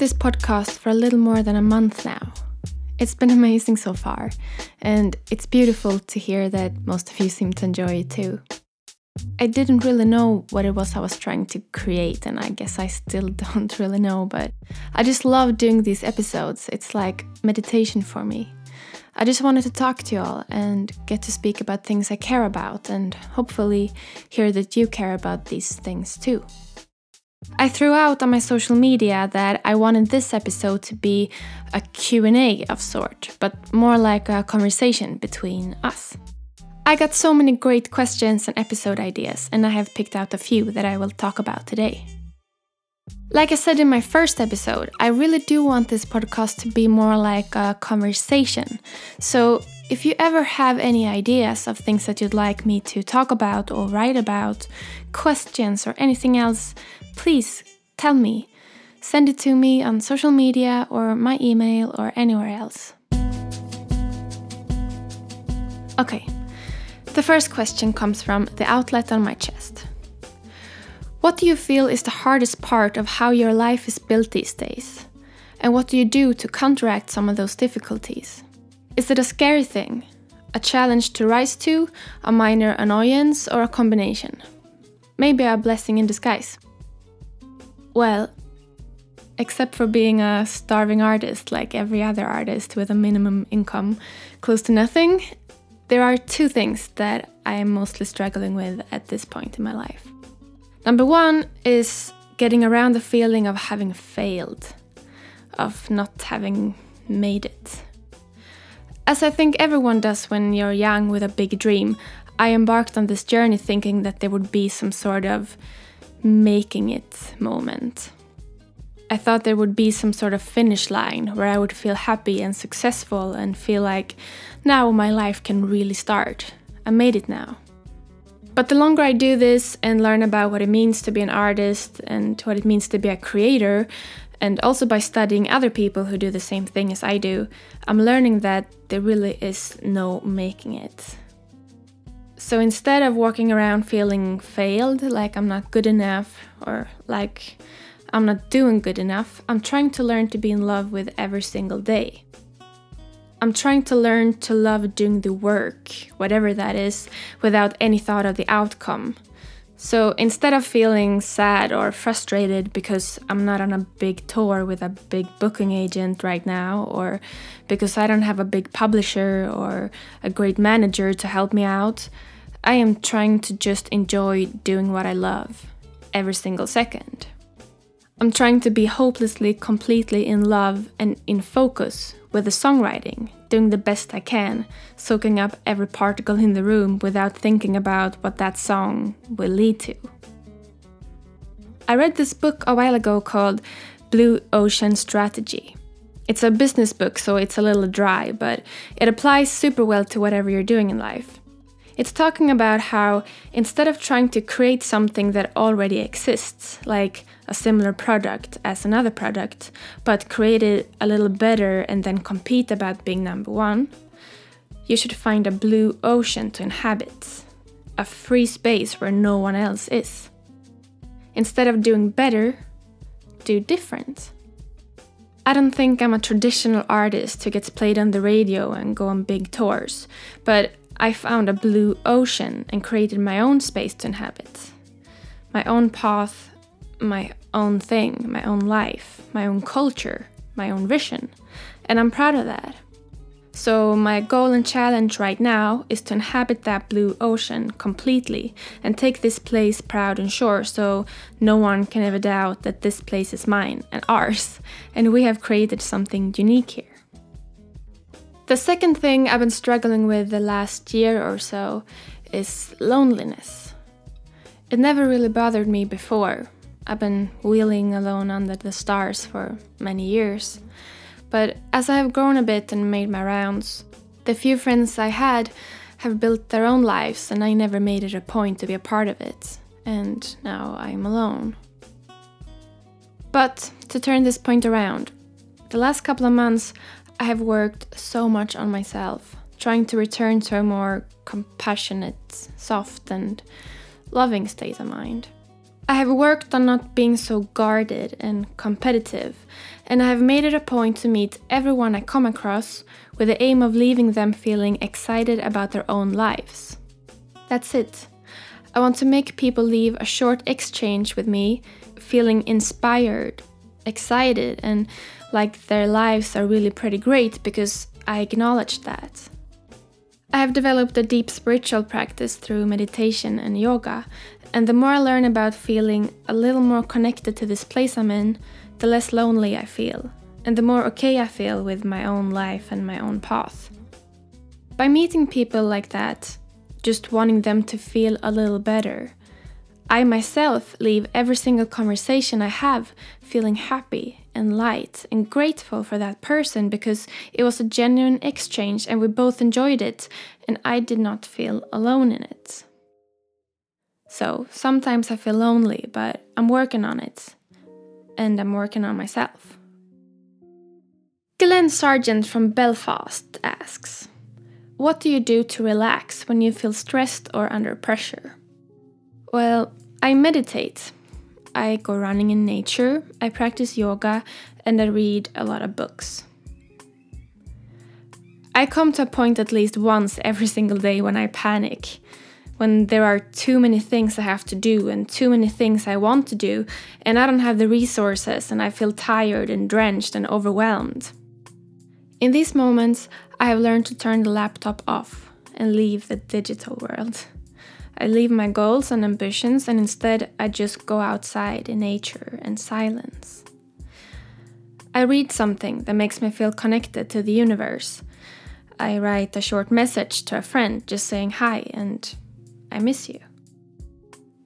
this podcast for a little more than a month now. It's been amazing so far, and it's beautiful to hear that most of you seem to enjoy it too. I didn't really know what it was I was trying to create, and I guess I still don't really know, but I just love doing these episodes. It's like meditation for me. I just wanted to talk to you all and get to speak about things I care about, and hopefully hear that you care about these things too. I threw out on my social media that I wanted this episode to be a Q&A of sort, but more like a conversation between us. I got so many great questions and episode ideas, and I have picked out a few that I will talk about today. Like I said in my first episode, I really do want this podcast to be more like a conversation. So, if you ever have any ideas of things that you'd like me to talk about or write about, questions or anything else, please tell me. Send it to me on social media or my email or anywhere else. Okay, the first question comes from the outlet on my chest. What do you feel is the hardest part of how your life is built these days? And what do you do to counteract some of those difficulties? Is it a scary thing? A challenge to rise to? A minor annoyance? Or a combination? Maybe a blessing in disguise? Well, except for being a starving artist like every other artist with a minimum income close to nothing, there are two things that I am mostly struggling with at this point in my life. Number one is getting around the feeling of having failed, of not having made it. As I think everyone does when you're young with a big dream, I embarked on this journey thinking that there would be some sort of making it moment. I thought there would be some sort of finish line where I would feel happy and successful and feel like now my life can really start. I made it now. But the longer I do this and learn about what it means to be an artist and what it means to be a creator, and also by studying other people who do the same thing as I do, I'm learning that there really is no making it. So instead of walking around feeling failed, like I'm not good enough, or like I'm not doing good enough, I'm trying to learn to be in love with every single day. I'm trying to learn to love doing the work, whatever that is, without any thought of the outcome. So instead of feeling sad or frustrated because I'm not on a big tour with a big booking agent right now, or because I don't have a big publisher or a great manager to help me out, I am trying to just enjoy doing what I love every single second. I'm trying to be hopelessly, completely in love and in focus with the songwriting, doing the best I can, soaking up every particle in the room without thinking about what that song will lead to. I read this book a while ago called Blue Ocean Strategy. It's a business book, so it's a little dry, but it applies super well to whatever you're doing in life. It's talking about how instead of trying to create something that already exists, like a similar product as another product, but create it a little better and then compete about being number one, you should find a blue ocean to inhabit, a free space where no one else is. Instead of doing better, do different. I don't think I'm a traditional artist who gets played on the radio and go on big tours, but I found a blue ocean and created my own space to inhabit. My own path, my own thing, my own life, my own culture, my own vision. And I'm proud of that. So, my goal and challenge right now is to inhabit that blue ocean completely and take this place proud and sure so no one can ever doubt that this place is mine and ours, and we have created something unique here. The second thing I've been struggling with the last year or so is loneliness. It never really bothered me before. I've been wheeling alone under the stars for many years. But as I have grown a bit and made my rounds, the few friends I had have built their own lives, and I never made it a point to be a part of it. And now I am alone. But to turn this point around, the last couple of months I have worked so much on myself, trying to return to a more compassionate, soft, and loving state of mind. I have worked on not being so guarded and competitive, and I have made it a point to meet everyone I come across with the aim of leaving them feeling excited about their own lives. That's it. I want to make people leave a short exchange with me feeling inspired, excited, and like their lives are really pretty great because I acknowledge that. I have developed a deep spiritual practice through meditation and yoga, and the more I learn about feeling a little more connected to this place I'm in, the less lonely I feel, and the more okay I feel with my own life and my own path. By meeting people like that, just wanting them to feel a little better, I myself leave every single conversation I have feeling happy and light and grateful for that person because it was a genuine exchange and we both enjoyed it and I did not feel alone in it. So sometimes I feel lonely, but I'm working on it and I'm working on myself. Glenn Sargent from Belfast asks What do you do to relax when you feel stressed or under pressure? Well, I meditate. I go running in nature, I practice yoga, and I read a lot of books. I come to a point at least once every single day when I panic, when there are too many things I have to do and too many things I want to do, and I don't have the resources and I feel tired and drenched and overwhelmed. In these moments, I have learned to turn the laptop off and leave the digital world. I leave my goals and ambitions and instead I just go outside in nature and silence. I read something that makes me feel connected to the universe. I write a short message to a friend just saying hi and I miss you.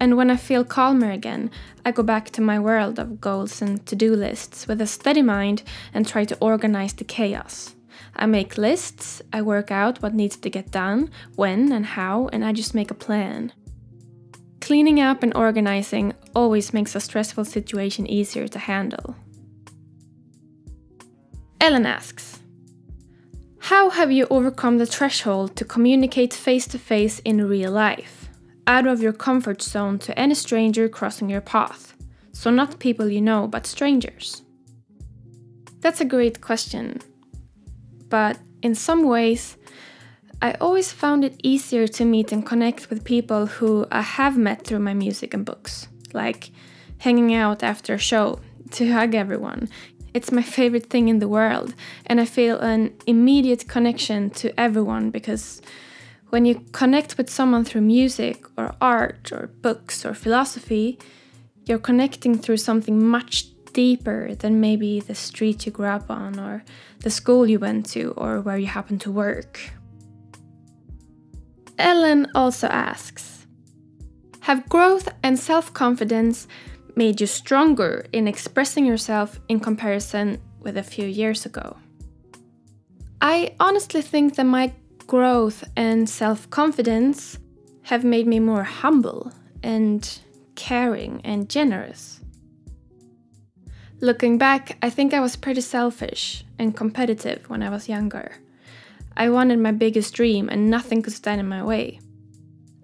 And when I feel calmer again, I go back to my world of goals and to do lists with a steady mind and try to organize the chaos. I make lists, I work out what needs to get done, when and how, and I just make a plan. Cleaning up and organizing always makes a stressful situation easier to handle. Ellen asks How have you overcome the threshold to communicate face to face in real life, out of your comfort zone to any stranger crossing your path? So, not people you know, but strangers. That's a great question but in some ways, I always found it easier to meet and connect with people who I have met through my music and books, like hanging out after a show to hug everyone. It's my favorite thing in the world, and I feel an immediate connection to everyone because when you connect with someone through music or art or books or philosophy, you're connecting through something much deeper than maybe the street you grew up on or the school you went to or where you happen to work. Ellen also asks Have growth and self confidence made you stronger in expressing yourself in comparison with a few years ago? I honestly think that my growth and self confidence have made me more humble and caring and generous. Looking back, I think I was pretty selfish and competitive when I was younger. I wanted my biggest dream and nothing could stand in my way.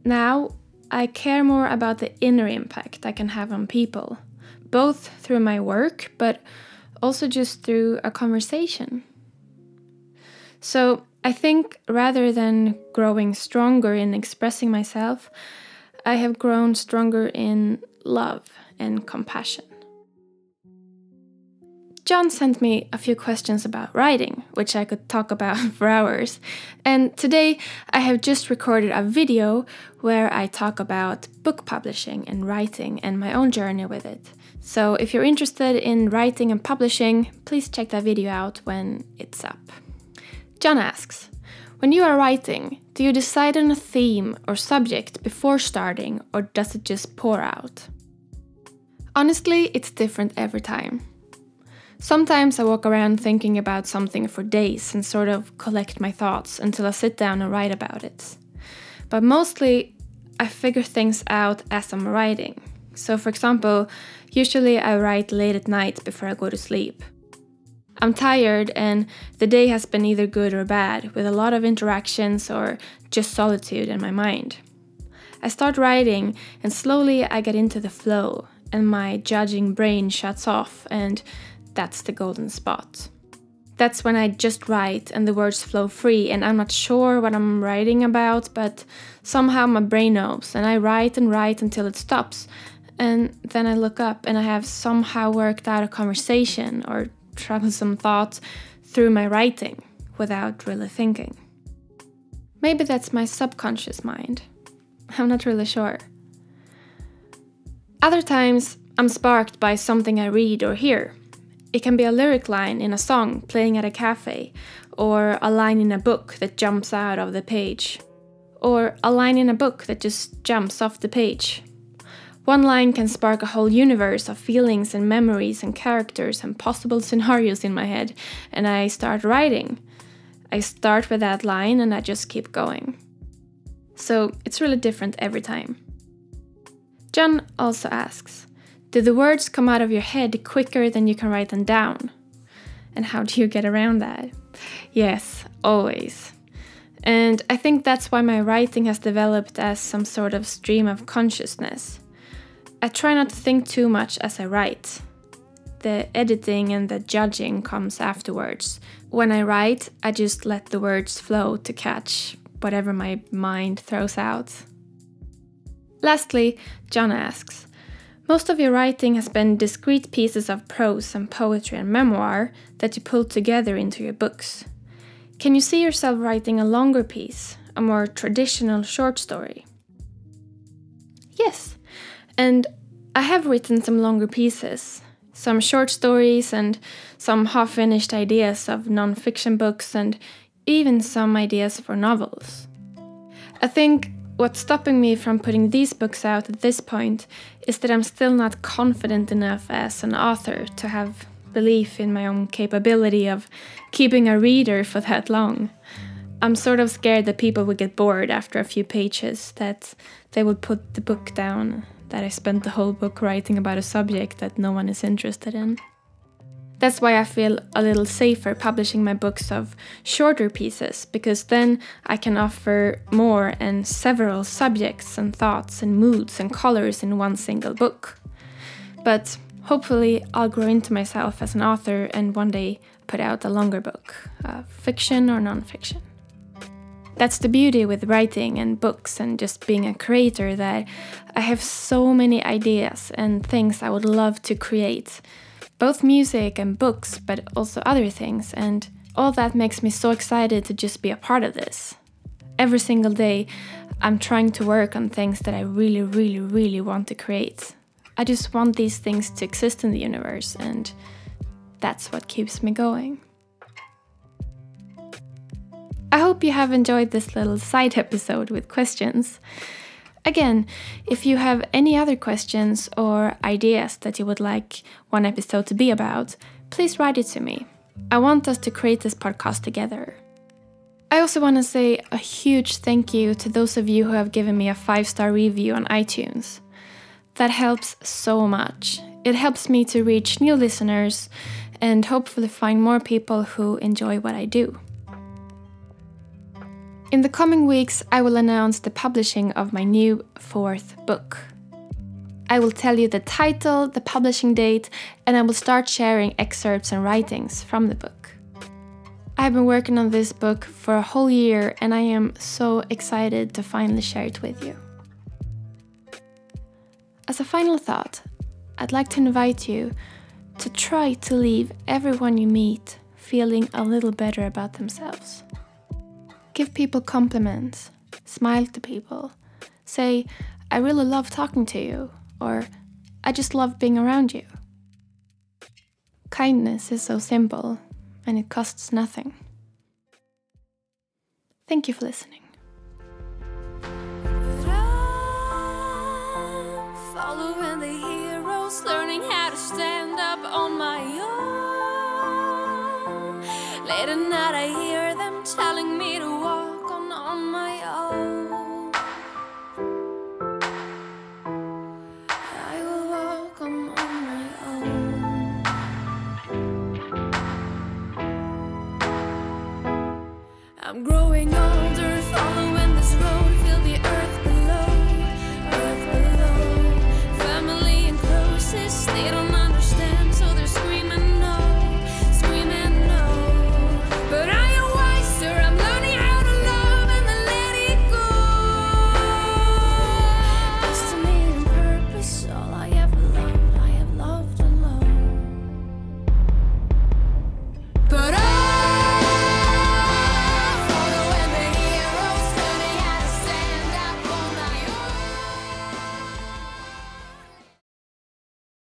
Now, I care more about the inner impact I can have on people, both through my work, but also just through a conversation. So, I think rather than growing stronger in expressing myself, I have grown stronger in love and compassion. John sent me a few questions about writing, which I could talk about for hours. And today I have just recorded a video where I talk about book publishing and writing and my own journey with it. So if you're interested in writing and publishing, please check that video out when it's up. John asks When you are writing, do you decide on a theme or subject before starting, or does it just pour out? Honestly, it's different every time. Sometimes I walk around thinking about something for days and sort of collect my thoughts until I sit down and write about it. But mostly, I figure things out as I'm writing. So, for example, usually I write late at night before I go to sleep. I'm tired and the day has been either good or bad, with a lot of interactions or just solitude in my mind. I start writing and slowly I get into the flow and my judging brain shuts off, and that's the golden spot. That's when I just write and the words flow free, and I'm not sure what I'm writing about, but somehow my brain knows, and I write and write until it stops. And then I look up and I have somehow worked out a conversation or troublesome thought through my writing without really thinking. Maybe that's my subconscious mind. I'm not really sure. Other times, I'm sparked by something I read or hear. It can be a lyric line in a song playing at a cafe, or a line in a book that jumps out of the page, or a line in a book that just jumps off the page. One line can spark a whole universe of feelings and memories and characters and possible scenarios in my head, and I start writing. I start with that line and I just keep going. So it's really different every time. John also asks Do the words come out of your head quicker than you can write them down? And how do you get around that? Yes, always. And I think that's why my writing has developed as some sort of stream of consciousness. I try not to think too much as I write the editing and the judging comes afterwards. When I write, I just let the words flow to catch whatever my mind throws out. Lastly, John asks Most of your writing has been discrete pieces of prose and poetry and memoir that you pulled together into your books. Can you see yourself writing a longer piece, a more traditional short story? Yes, and I have written some longer pieces, some short stories and some half finished ideas of non fiction books and even some ideas for novels. I think what's stopping me from putting these books out at this point is that I'm still not confident enough as an author to have belief in my own capability of keeping a reader for that long. I'm sort of scared that people would get bored after a few pages, that they would put the book down that I spent the whole book writing about a subject that no one is interested in. That's why I feel a little safer publishing my books of shorter pieces, because then I can offer more and several subjects and thoughts and moods and colors in one single book. But hopefully, I'll grow into myself as an author and one day put out a longer book, uh, fiction or non fiction. That's the beauty with writing and books and just being a creator that I have so many ideas and things I would love to create. Both music and books, but also other things, and all that makes me so excited to just be a part of this. Every single day, I'm trying to work on things that I really, really, really want to create. I just want these things to exist in the universe, and that's what keeps me going. I hope you have enjoyed this little side episode with questions. Again, if you have any other questions or ideas that you would like one episode to be about, please write it to me. I want us to create this podcast together. I also want to say a huge thank you to those of you who have given me a five star review on iTunes. That helps so much. It helps me to reach new listeners and hopefully find more people who enjoy what I do. In the coming weeks, I will announce the publishing of my new fourth book. I will tell you the title, the publishing date, and I will start sharing excerpts and writings from the book. I have been working on this book for a whole year and I am so excited to finally share it with you. As a final thought, I'd like to invite you to try to leave everyone you meet feeling a little better about themselves. Give people compliments, smile to people, say, I really love talking to you, or I just love being around you. Kindness is so simple and it costs nothing. Thank you for listening. Following the heroes, learning how to stand up on my own. Late at night, I hear telling me to walk on, on my own.